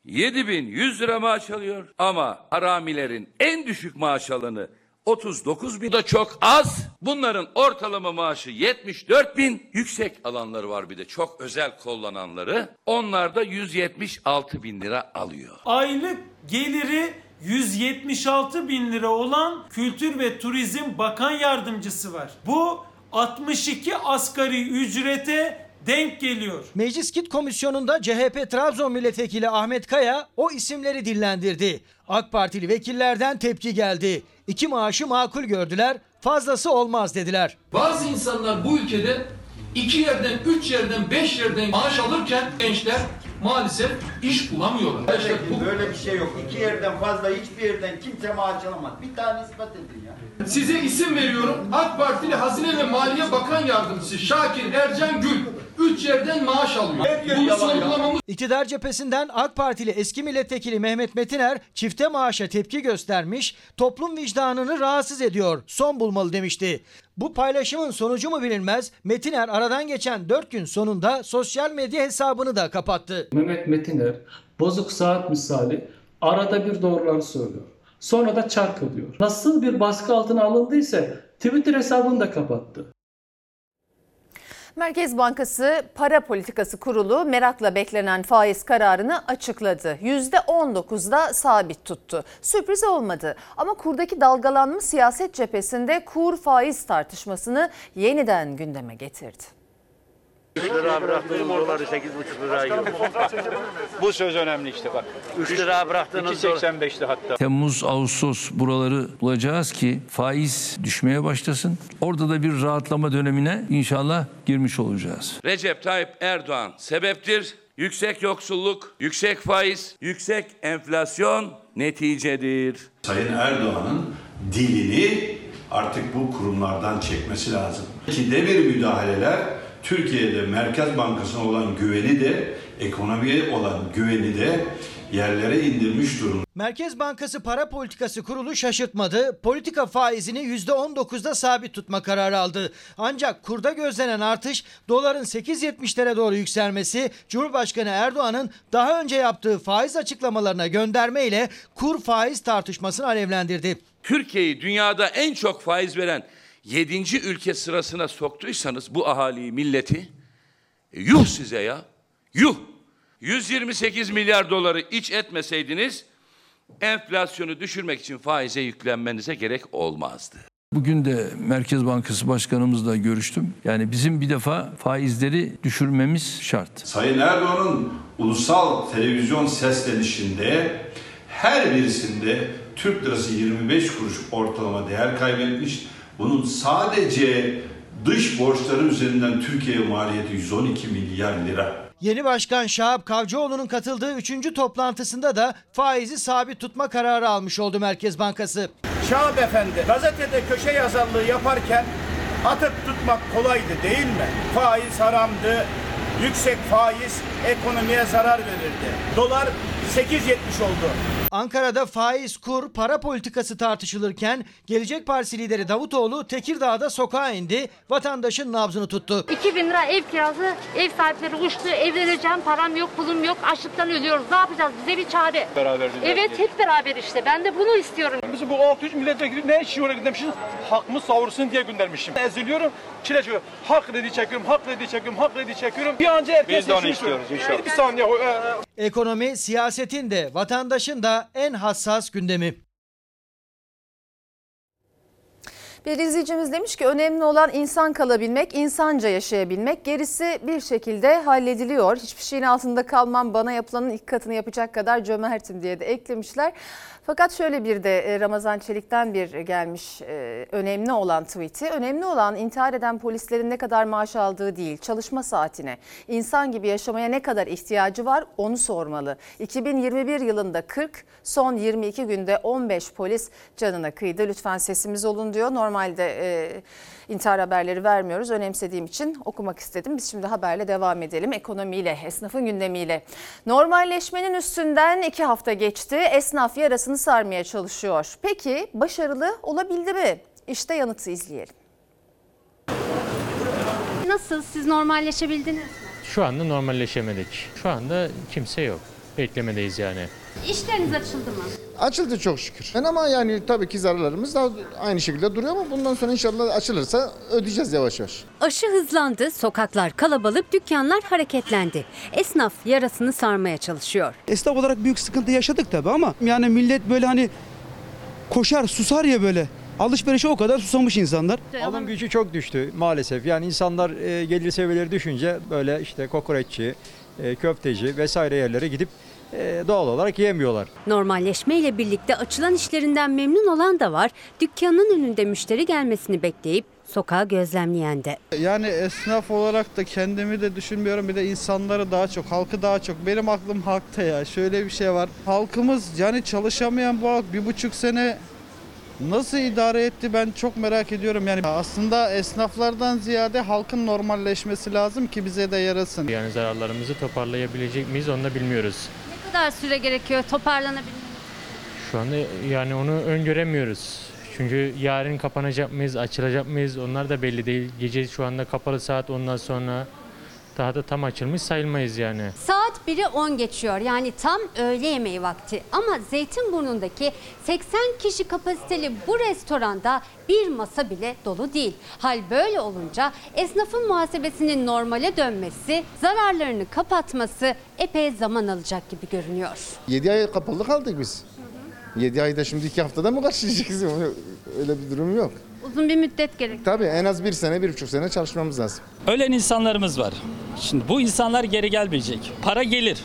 7100 lira maaş alıyor. Ama haramilerin en düşük maaş alanı 39 bin da çok az. Bunların ortalama maaşı 74 bin. Yüksek alanları var bir de çok özel kullananları. Onlar da 176 bin lira alıyor. Aylık geliri 176 bin lira olan Kültür ve Turizm Bakan Yardımcısı var. Bu 62 asgari ücrete denk geliyor. Meclis Kit Komisyonu'nda CHP Trabzon Milletvekili Ahmet Kaya o isimleri dillendirdi. AK Partili vekillerden tepki geldi. İki maaşı makul gördüler, fazlası olmaz dediler. Bazı insanlar bu ülkede iki yerden, üç yerden, beş yerden maaş alırken gençler maalesef iş bulamıyorlar. İşte bu- Böyle bir şey yok. İki yerden fazla hiçbir yerden kimse maaş alamaz. Bir tane ispat edin ya. Size isim veriyorum. AK Partili Hazine ve Maliye Bakan Yardımcısı Şakir Ercan Gül. Üç yerden maaş alıyor. Bunu sorgulamamız İktidar cephesinden AK Partili eski milletvekili Mehmet Metiner çifte maaşa tepki göstermiş, toplum vicdanını rahatsız ediyor, son bulmalı demişti. Bu paylaşımın sonucu mu bilinmez, Metiner aradan geçen 4 gün sonunda sosyal medya hesabını da kapattı. Mehmet Metiner bozuk saat misali arada bir doğruları söylüyor. Sonra da çark ediyor. Nasıl bir baskı altına alındıysa Twitter hesabını da kapattı. Merkez Bankası Para Politikası Kurulu merakla beklenen faiz kararını açıkladı. %19'da sabit tuttu. Sürpriz olmadı ama kurdaki dalgalanma siyaset cephesinde kur faiz tartışmasını yeniden gündeme getirdi. 3 lira bıraktığınız doları 8,5 liraya yiyor. Bu söz önemli işte bak. 3 lira bıraktığınız dolar. 2.85'ti hatta. Temmuz, Ağustos buraları bulacağız ki faiz düşmeye başlasın. Orada da bir rahatlama dönemine inşallah girmiş olacağız. Recep Tayyip Erdoğan sebeptir. Yüksek yoksulluk, yüksek faiz, yüksek enflasyon neticedir. Sayın Erdoğan'ın dilini artık bu kurumlardan çekmesi lazım. Ki devir müdahaleler Türkiye'de Merkez Bankası'na olan güveni de ekonomiye olan güveni de yerlere indirmiş durumda. Merkez Bankası Para Politikası Kurulu şaşırtmadı. Politika faizini %19'da sabit tutma kararı aldı. Ancak kurda gözlenen artış doların 8.70'lere doğru yükselmesi Cumhurbaşkanı Erdoğan'ın daha önce yaptığı faiz açıklamalarına gönderme ile kur faiz tartışmasını alevlendirdi. Türkiye'yi dünyada en çok faiz veren 7. ülke sırasına soktuysanız bu ahaliyi, milleti e, yuh size ya. Yuh. 128 milyar doları iç etmeseydiniz enflasyonu düşürmek için faize yüklenmenize gerek olmazdı. Bugün de Merkez Bankası Başkanımızla görüştüm. Yani bizim bir defa faizleri düşürmemiz şart. Sayın Erdoğan'ın ulusal televizyon seslenişinde her birisinde Türk lirası 25 kuruş ortalama değer kaybetmiş. Bunun sadece dış borçları üzerinden Türkiye maliyeti 112 milyar lira. Yeni başkan Şahap Kavcıoğlu'nun katıldığı 3. toplantısında da faizi sabit tutma kararı almış oldu Merkez Bankası. Şahap Efendi gazetede köşe yazarlığı yaparken atıp tutmak kolaydı değil mi? Faiz haramdı, yüksek faiz ekonomiye zarar verirdi. Dolar 8.70 oldu. Ankara'da faiz, kur, para politikası tartışılırken Gelecek Partisi lideri Davutoğlu Tekirdağ'da sokağa indi, vatandaşın nabzını tuttu. 2000 lira ev kirası, ev sahipleri uçtu, evleneceğim, param yok, pulum yok, açlıktan ölüyoruz. Ne yapacağız? Bize bir çare. Beraber Evet, hep beraber işte. Ben de bunu istiyorum. Bizim bu 600 milletvekili ne işi oraya göndermişiz? Hakkımı savursun diye göndermişim. Eziliyorum, çile çekiyorum. Hak kredi çekiyorum, hak kredi çekiyorum, hak kredi çekiyorum. Bir anca herkes Biz de onu istiyoruz inşallah. Bir saniye. e, e, Ekonomi, siyasetin de vatandaşın da en hassas gündemi. Bir izleyicimiz demiş ki önemli olan insan kalabilmek, insanca yaşayabilmek. Gerisi bir şekilde hallediliyor. Hiçbir şeyin altında kalmam, bana yapılanın ilk katını yapacak kadar cömertim diye de eklemişler. Fakat şöyle bir de e, Ramazan Çelik'ten bir gelmiş e, önemli olan tweet'i. Önemli olan intihar eden polislerin ne kadar maaş aldığı değil, çalışma saatine, insan gibi yaşamaya ne kadar ihtiyacı var onu sormalı. 2021 yılında 40, son 22 günde 15 polis canına kıydı. Lütfen sesimiz olun diyor. Normalde e, intihar haberleri vermiyoruz. Önemsediğim için okumak istedim. Biz şimdi haberle devam edelim. Ekonomiyle, esnafın gündemiyle. Normalleşmenin üstünden iki hafta geçti. Esnaf yarasını sarmaya çalışıyor. Peki başarılı olabildi mi? İşte yanıtı izleyelim. Nasıl? Siz normalleşebildiniz mi? Şu anda normalleşemedik. Şu anda kimse yok. Beklemedeyiz yani. İşleriniz açıldı mı? Açıldı çok şükür. Yani ama yani tabii ki zararlarımız da aynı şekilde duruyor ama bundan sonra inşallah açılırsa ödeyeceğiz yavaş yavaş. Aşı hızlandı, sokaklar kalabalık, dükkanlar hareketlendi. Esnaf yarasını sarmaya çalışıyor. Esnaf olarak büyük sıkıntı yaşadık tabii ama yani millet böyle hani koşar susar ya böyle. Alışverişe o kadar susamış insanlar. Alım gücü çok düştü maalesef. Yani insanlar e, gelir seviyeleri düşünce böyle işte kokoreççi, e, köfteci vesaire yerlere gidip doğal olarak yemiyorlar. Normalleşmeyle birlikte açılan işlerinden memnun olan da var. Dükkanın önünde müşteri gelmesini bekleyip sokağı gözlemleyen de. Yani esnaf olarak da kendimi de düşünmüyorum bir de insanları daha çok, halkı daha çok. Benim aklım halkta ya. Şöyle bir şey var. Halkımız yani çalışamayan bu halk bir buçuk sene nasıl idare etti ben çok merak ediyorum. Yani aslında esnaflardan ziyade halkın normalleşmesi lazım ki bize de yarasın. Yani zararlarımızı toparlayabilecek miyiz onu da bilmiyoruz. Ne kadar süre gerekiyor toparlanabilmeniz? Şu anda yani onu öngöremiyoruz. Çünkü yarın kapanacak mıyız, açılacak mıyız onlar da belli değil. Gece şu anda kapalı saat ondan sonra daha da tam açılmış sayılmayız yani. Saat 1'i 10 geçiyor yani tam öğle yemeği vakti. Ama Zeytinburnu'ndaki 80 kişi kapasiteli bu restoranda bir masa bile dolu değil. Hal böyle olunca esnafın muhasebesinin normale dönmesi, zararlarını kapatması epey zaman alacak gibi görünüyor. 7 ay kapalı kaldık biz. 7 ayda şimdi 2 haftada mı karşılayacağız? Öyle bir durum yok. Uzun bir müddet gerek. Tabii en az bir sene, bir buçuk sene çalışmamız lazım. Ölen insanlarımız var. Şimdi bu insanlar geri gelmeyecek. Para gelir.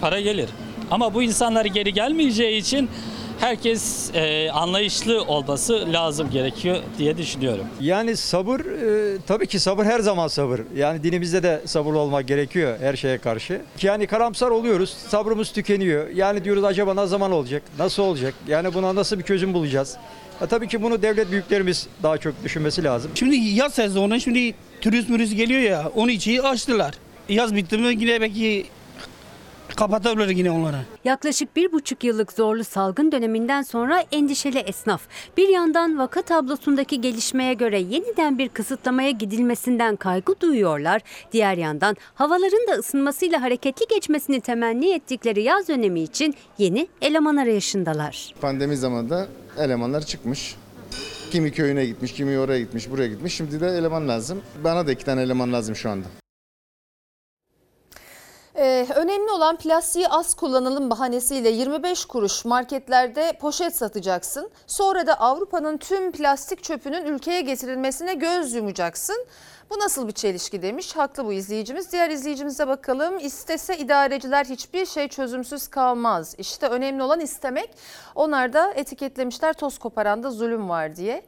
Para gelir. Ama bu insanlar geri gelmeyeceği için herkes e, anlayışlı olması lazım gerekiyor diye düşünüyorum. Yani sabır e, tabii ki sabır her zaman sabır. Yani dinimizde de sabırlı olmak gerekiyor her şeye karşı. Yani karamsar oluyoruz. Sabrımız tükeniyor. Yani diyoruz acaba ne zaman olacak? Nasıl olacak? Yani buna nasıl bir çözüm bulacağız? Ya tabii ki bunu devlet büyüklerimiz daha çok düşünmesi lazım. Şimdi yaz sezonu şimdi turist mürist geliyor ya onun için açtılar. Yaz bitti mi yine belki kapatabilir yine onları. Yaklaşık bir buçuk yıllık zorlu salgın döneminden sonra endişeli esnaf. Bir yandan vaka tablosundaki gelişmeye göre yeniden bir kısıtlamaya gidilmesinden kaygı duyuyorlar. Diğer yandan havaların da ısınmasıyla hareketli geçmesini temenni ettikleri yaz dönemi için yeni eleman arayışındalar. Pandemi zamanında elemanlar çıkmış. Kimi köyüne gitmiş, kimi oraya gitmiş, buraya gitmiş. Şimdi de eleman lazım. Bana da iki tane eleman lazım şu anda. Ee, önemli olan plastiği az kullanalım bahanesiyle 25 kuruş marketlerde poşet satacaksın. Sonra da Avrupa'nın tüm plastik çöpünün ülkeye getirilmesine göz yumacaksın. Bu nasıl bir çelişki demiş. Haklı bu izleyicimiz. Diğer izleyicimize bakalım. İstese idareciler hiçbir şey çözümsüz kalmaz. İşte önemli olan istemek. Onlar da etiketlemişler toz koparanda zulüm var diye.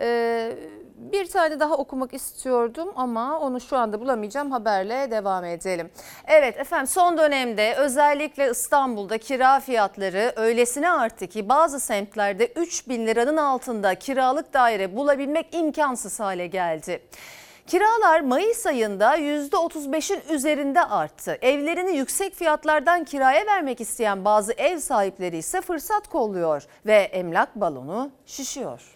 Ee, bir tane daha okumak istiyordum ama onu şu anda bulamayacağım. Haberle devam edelim. Evet efendim son dönemde özellikle İstanbul'da kira fiyatları öylesine arttı ki bazı semtlerde 3 bin liranın altında kiralık daire bulabilmek imkansız hale geldi. Kiralar Mayıs ayında %35'in üzerinde arttı. Evlerini yüksek fiyatlardan kiraya vermek isteyen bazı ev sahipleri ise fırsat kolluyor ve emlak balonu şişiyor.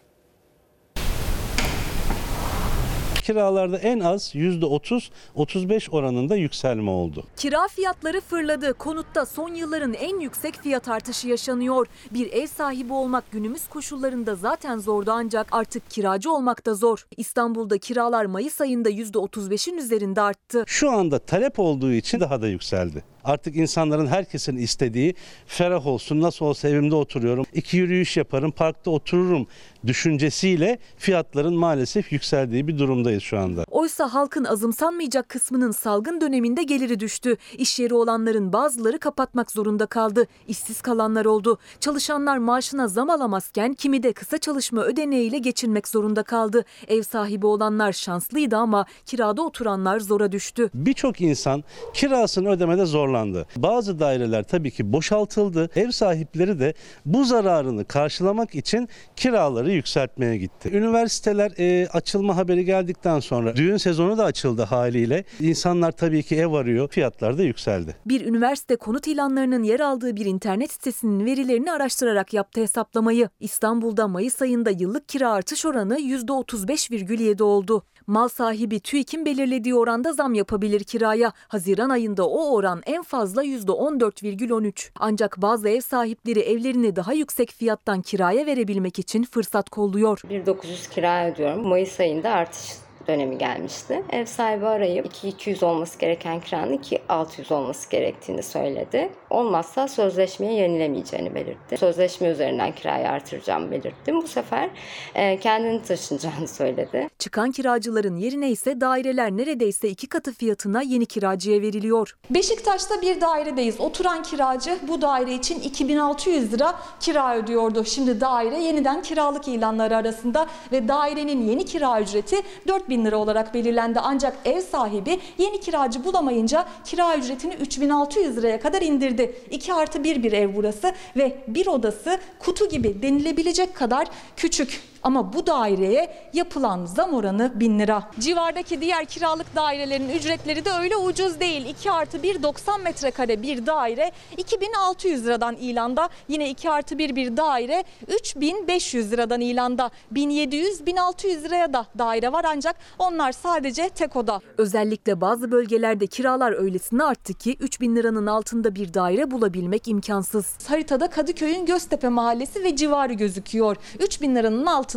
Kiralarda en az %30-35 oranında yükselme oldu. Kira fiyatları fırladı. Konutta son yılların en yüksek fiyat artışı yaşanıyor. Bir ev sahibi olmak günümüz koşullarında zaten zordu ancak artık kiracı olmak da zor. İstanbul'da kiralar Mayıs ayında %35'in üzerinde arttı. Şu anda talep olduğu için daha da yükseldi. Artık insanların herkesin istediği ferah olsun nasıl olsa evimde oturuyorum. iki yürüyüş yaparım parkta otururum düşüncesiyle fiyatların maalesef yükseldiği bir durumdayız şu anda. Oysa halkın azımsanmayacak kısmının salgın döneminde geliri düştü. İş yeri olanların bazıları kapatmak zorunda kaldı. İşsiz kalanlar oldu. Çalışanlar maaşına zam alamazken kimi de kısa çalışma ödeneğiyle geçinmek zorunda kaldı. Ev sahibi olanlar şanslıydı ama kirada oturanlar zora düştü. Birçok insan kirasını ödemede zorlandı. Bazı daireler tabii ki boşaltıldı. Ev sahipleri de bu zararını karşılamak için kiraları yükseltmeye gitti. Üniversiteler e, açılma haberi geldikten sonra düğün sezonu da açıldı haliyle. İnsanlar tabii ki ev arıyor. Fiyatlar da yükseldi. Bir üniversite konut ilanlarının yer aldığı bir internet sitesinin verilerini araştırarak yaptı hesaplamayı. İstanbul'da Mayıs ayında yıllık kira artış oranı %35,7 oldu. Mal sahibi TÜİK'in belirlediği oranda zam yapabilir kiraya. Haziran ayında o oran en fazla %14,13. Ancak bazı ev sahipleri evlerini daha yüksek fiyattan kiraya verebilmek için fırsat kolluyor. 1900 kira ödüyorum. Mayıs ayında artış dönemi gelmişti. Ev sahibi arayıp 2200 olması gereken kiranın 2600 olması gerektiğini söyledi. Olmazsa sözleşmeyi yenilemeyeceğini belirtti. Sözleşme üzerinden kirayı artıracağımı belirttim. Bu sefer e, kendini taşınacağını söyledi. Çıkan kiracıların yerine ise daireler neredeyse iki katı fiyatına yeni kiracıya veriliyor. Beşiktaş'ta bir dairedeyiz. Oturan kiracı bu daire için 2600 lira kira ödüyordu. Şimdi daire yeniden kiralık ilanları arasında ve dairenin yeni kira ücreti 4000 lira olarak belirlendi. Ancak ev sahibi yeni kiracı bulamayınca kira ücretini 3600 liraya kadar indirdi. 2 artı 1 bir ev burası ve bir odası kutu gibi denilebilecek kadar küçük. Ama bu daireye yapılan zam oranı 1000 lira. Civardaki diğer kiralık dairelerin ücretleri de öyle ucuz değil. 2 artı 1 90 metrekare bir daire 2600 liradan ilanda. Yine 2 artı 1 bir daire 3500 liradan ilanda. 1700-1600 liraya da daire var ancak onlar sadece tek oda. Özellikle bazı bölgelerde kiralar öylesine arttı ki 3000 liranın altında bir daire bulabilmek imkansız. Haritada Kadıköy'ün Göztepe mahallesi ve civarı gözüküyor. 3000 liranın altında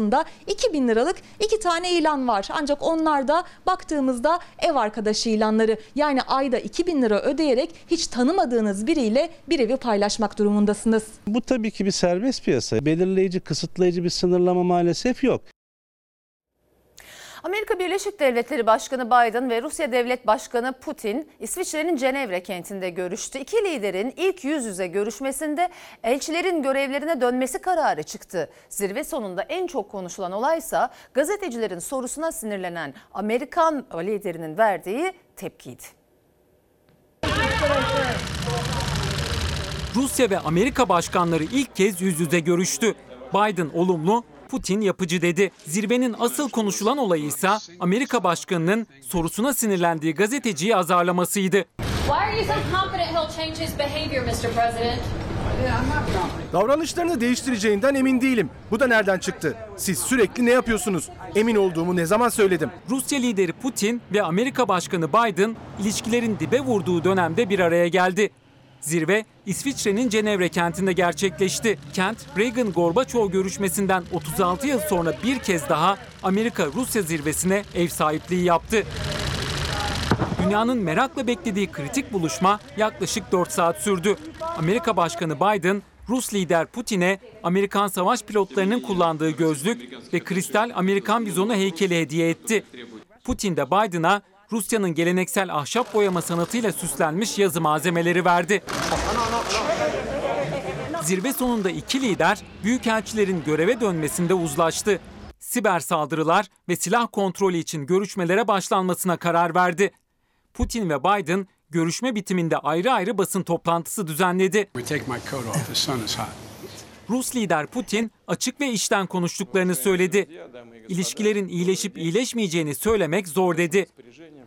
2000 liralık iki tane ilan var. Ancak onlar da baktığımızda ev arkadaşı ilanları. Yani ayda 2000 lira ödeyerek hiç tanımadığınız biriyle bir evi paylaşmak durumundasınız. Bu tabii ki bir serbest piyasa. Belirleyici, kısıtlayıcı bir sınırlama maalesef yok. Amerika Birleşik Devletleri Başkanı Biden ve Rusya Devlet Başkanı Putin İsviçre'nin Cenevre kentinde görüştü. İki liderin ilk yüz yüze görüşmesinde elçilerin görevlerine dönmesi kararı çıktı. Zirve sonunda en çok konuşulan olaysa gazetecilerin sorusuna sinirlenen Amerikan liderinin verdiği tepkiydi. Rusya ve Amerika başkanları ilk kez yüz yüze görüştü. Biden olumlu, Putin yapıcı dedi. Zirvenin asıl konuşulan olayı ise Amerika başkanının sorusuna sinirlendiği gazeteciyi azarlamasıydı. Why are you so confident he'll change his behavior, Mr. President? Davranışlarını değiştireceğinden emin değilim. Bu da nereden çıktı? Siz sürekli ne yapıyorsunuz? Emin olduğumu ne zaman söyledim? Rusya lideri Putin ve Amerika Başkanı Biden ilişkilerin dibe vurduğu dönemde bir araya geldi. Zirve İsviçre'nin Cenevre kentinde gerçekleşti. Kent, Reagan-Gorbaçov görüşmesinden 36 yıl sonra bir kez daha Amerika-Rusya zirvesine ev sahipliği yaptı. Dünyanın merakla beklediği kritik buluşma yaklaşık 4 saat sürdü. Amerika Başkanı Biden, Rus lider Putin'e Amerikan savaş pilotlarının kullandığı gözlük ve kristal Amerikan bizonu heykeli hediye etti. Putin de Biden'a Rusya'nın geleneksel ahşap boyama sanatıyla süslenmiş yazı malzemeleri verdi. Zirve sonunda iki lider büyükelçilerin göreve dönmesinde uzlaştı. siber saldırılar ve silah kontrolü için görüşmelere başlanmasına karar verdi. Putin ve Biden görüşme bitiminde ayrı ayrı basın toplantısı düzenledi. Rus lider Putin açık ve işten konuştuklarını söyledi. İlişkilerin iyileşip iyileşmeyeceğini söylemek zor dedi.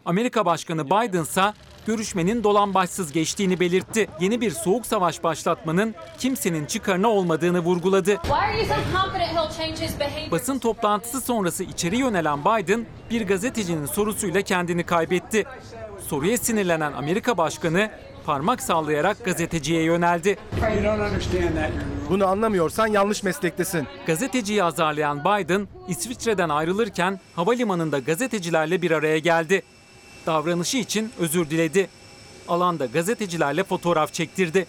Amerika Başkanı Biden ise görüşmenin dolambaçsız geçtiğini belirtti. Yeni bir soğuk savaş başlatmanın kimsenin çıkarına olmadığını vurguladı. Why are you so confident he'll change his behavior? Basın toplantısı sonrası içeri yönelen Biden bir gazetecinin sorusuyla kendini kaybetti. Soruya sinirlenen Amerika Başkanı parmak sallayarak gazeteciye yöneldi. Bunu anlamıyorsan yanlış meslektesin. Gazeteciyi azarlayan Biden, İsviçre'den ayrılırken havalimanında gazetecilerle bir araya geldi. Davranışı için özür diledi. Alanda gazetecilerle fotoğraf çektirdi.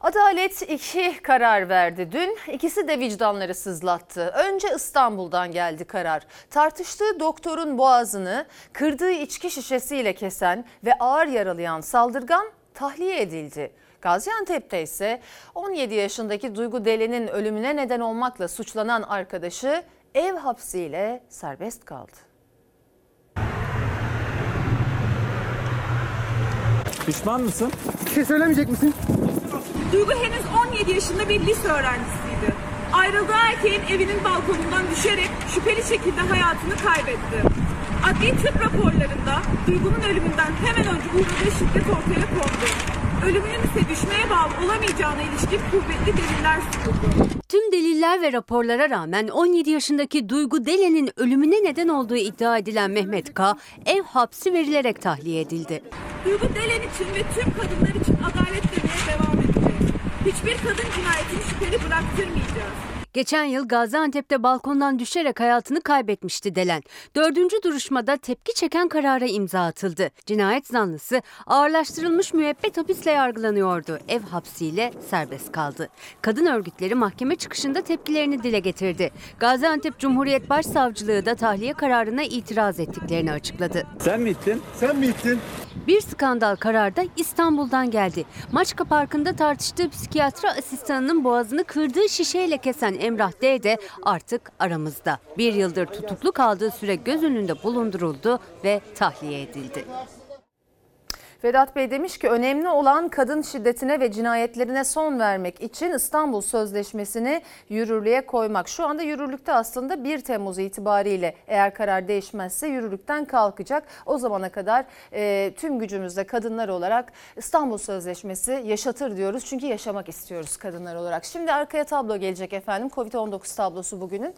Adalet iki karar verdi dün. İkisi de vicdanları sızlattı. Önce İstanbul'dan geldi karar. Tartıştığı doktorun boğazını kırdığı içki şişesiyle kesen ve ağır yaralayan saldırgan tahliye edildi. Gaziantep'te ise 17 yaşındaki Duygu Deli'nin ölümüne neden olmakla suçlanan arkadaşı ev hapsiyle serbest kaldı. Pişman mısın? Bir şey söylemeyecek misin? Duygu henüz 17 yaşında bir lise öğrencisiydi. Ayrıldığı erkeğin evinin balkonundan düşerek şüpheli şekilde hayatını kaybetti. Adli tıp raporlarında Duygu'nun ölümünden hemen önce uğradığı şiddet ortaya kondu. Ölümünün ise düşmeye bağlı olamayacağına ilişkin kuvvetli deliller sunuldu. Tüm deliller ve raporlara rağmen 17 yaşındaki Duygu Delen'in ölümüne neden olduğu iddia edilen Mehmet K. ev hapsi verilerek tahliye edildi. Duygu Delen için ve tüm kadınlar için adalet demeye devam edeceğiz. Hiçbir kadın cinayetini şüpheli bıraktırmayacağız. Geçen yıl Gaziantep'te balkondan düşerek hayatını kaybetmişti Delen. Dördüncü duruşmada tepki çeken karara imza atıldı. Cinayet zanlısı ağırlaştırılmış müebbet hapisle yargılanıyordu. Ev hapsiyle serbest kaldı. Kadın örgütleri mahkeme çıkışında tepkilerini dile getirdi. Gaziantep Cumhuriyet Başsavcılığı da tahliye kararına itiraz ettiklerini açıkladı. Sen mi ittin? Sen mi ittin? Bir skandal karar da İstanbul'dan geldi. Maçka Parkı'nda tartıştığı psikiyatri asistanının boğazını kırdığı şişeyle kesen Emrah D de artık aramızda. Bir yıldır tutuklu kaldığı süre göz önünde bulunduruldu ve tahliye edildi. Vedat Bey demiş ki önemli olan kadın şiddetine ve cinayetlerine son vermek için İstanbul Sözleşmesi'ni yürürlüğe koymak. Şu anda yürürlükte aslında 1 Temmuz itibariyle eğer karar değişmezse yürürlükten kalkacak. O zamana kadar e, tüm gücümüzle kadınlar olarak İstanbul Sözleşmesi yaşatır diyoruz. Çünkü yaşamak istiyoruz kadınlar olarak. Şimdi arkaya tablo gelecek efendim. Covid-19 tablosu bugünün.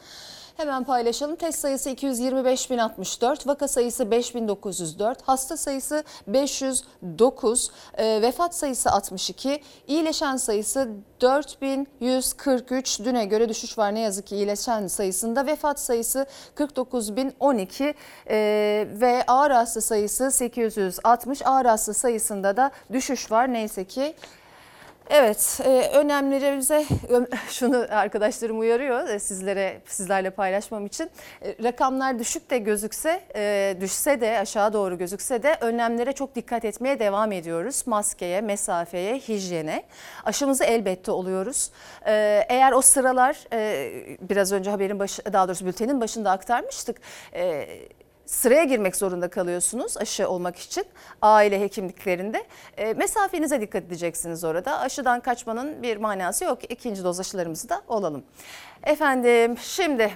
Hemen paylaşalım. Test sayısı 225.064, vaka sayısı 5904, hasta sayısı 509, e, vefat sayısı 62, iyileşen sayısı 4143. Düne göre düşüş var ne yazık ki iyileşen sayısında. Vefat sayısı 49012 e, ve ağır hasta sayısı 860. Ağır hasta sayısında da düşüş var neyse ki. Evet, e, önemlerimize şunu arkadaşlarım uyarıyor e, sizlere sizlerle paylaşmam için. E, rakamlar düşük de gözükse, e, düşse de aşağı doğru gözükse de önlemlere çok dikkat etmeye devam ediyoruz. Maskeye, mesafeye, hijyene. Aşımızı elbette oluyoruz. E, eğer o sıralar e, biraz önce haberin başı, daha doğrusu bültenin başında aktarmıştık. E, sıraya girmek zorunda kalıyorsunuz aşı olmak için aile hekimliklerinde. E, mesafenize dikkat edeceksiniz orada. Aşıdan kaçmanın bir manası yok. İkinci doz aşılarımızı da olalım. Efendim şimdi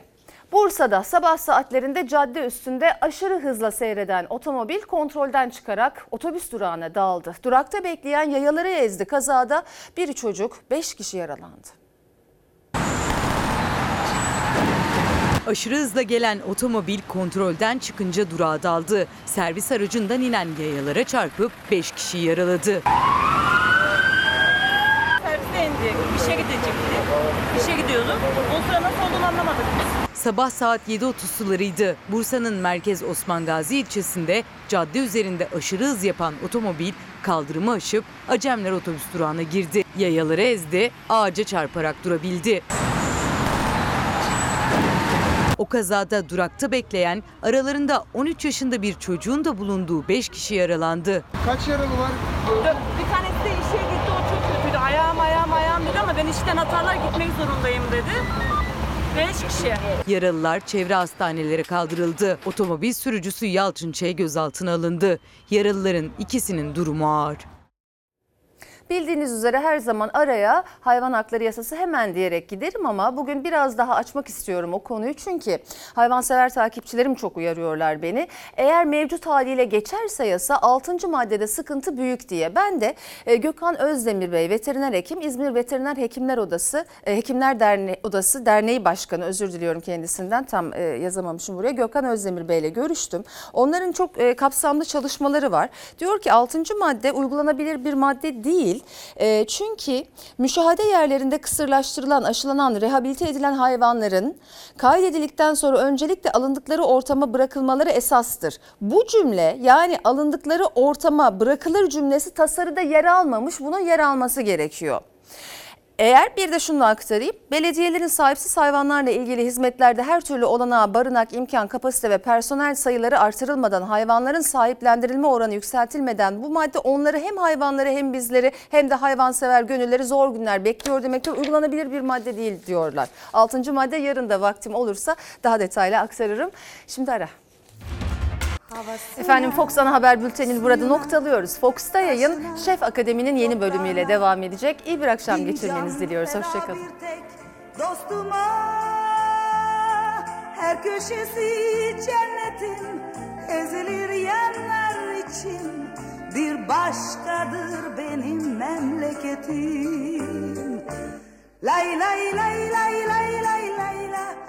Bursa'da sabah saatlerinde cadde üstünde aşırı hızla seyreden otomobil kontrolden çıkarak otobüs durağına daldı. Durakta bekleyen yayaları ezdi. Kazada bir çocuk 5 kişi yaralandı. Aşırı hızla gelen otomobil kontrolden çıkınca durağa daldı. Servis aracından inen yayalara çarpıp 5 kişi yaraladı. Serviste indi. İşe gidecekti. İşe gidiyordu. O sıra nasıl olduğunu anlamadık biz. Sabah saat 7.30 sularıydı. Bursa'nın merkez Osman Gazi ilçesinde cadde üzerinde aşırı hız yapan otomobil kaldırımı aşıp Acemler otobüs durağına girdi. Yayaları ezdi, ağaca çarparak durabildi. O kazada durakta bekleyen aralarında 13 yaşında bir çocuğun da bulunduğu 5 kişi yaralandı. Kaç yaralı var? Bir tanesi de işe gitti. O çok kötüydü. Ayağım ayağım ayağım dedi ama ben işten atarlar gitmek zorundayım dedi. 5 kişi. Yaralılar çevre hastanelere kaldırıldı. Otomobil sürücüsü Yalçın Ç. gözaltına alındı. Yaralıların ikisinin durumu ağır. Bildiğiniz üzere her zaman araya hayvan hakları yasası hemen diyerek giderim ama bugün biraz daha açmak istiyorum o konuyu. Çünkü hayvansever takipçilerim çok uyarıyorlar beni. Eğer mevcut haliyle geçerse yasa 6. maddede sıkıntı büyük diye. Ben de e, Gökhan Özdemir Bey veteriner hekim İzmir Veteriner Hekimler Odası e, Hekimler Derneği Odası Derneği Başkanı özür diliyorum kendisinden tam e, yazamamışım buraya. Gökhan Özdemir Bey ile görüştüm. Onların çok kapsamlı çalışmaları var. Diyor ki 6. madde uygulanabilir bir madde değil. E, çünkü müşahede yerlerinde kısırlaştırılan, aşılanan, rehabilite edilen hayvanların kaydedildikten sonra öncelikle alındıkları ortama bırakılmaları esastır. Bu cümle yani alındıkları ortama bırakılır cümlesi tasarıda yer almamış. Bunun yer alması gerekiyor. Eğer bir de şunu aktarayım. Belediyelerin sahipsiz hayvanlarla ilgili hizmetlerde her türlü olanağı, barınak, imkan, kapasite ve personel sayıları artırılmadan, hayvanların sahiplendirilme oranı yükseltilmeden bu madde onları hem hayvanları hem bizleri hem de hayvansever gönülleri zor günler bekliyor demektir. Uygulanabilir bir madde değil diyorlar. Altıncı madde yarın da vaktim olursa daha detaylı aktarırım. Şimdi ara. Efendim Fox Ana Haber Bülteni'ni burada noktalıyoruz. Fox'ta yayın Şef Akademi'nin yeni bölümüyle devam edecek. İyi bir akşam geçirmenizi diliyoruz. Hoşçakalın. Dostuma her köşesi cennetin ezilir yerler için bir başkadır benim memleketim. Lay lay lay lay lay lay lay la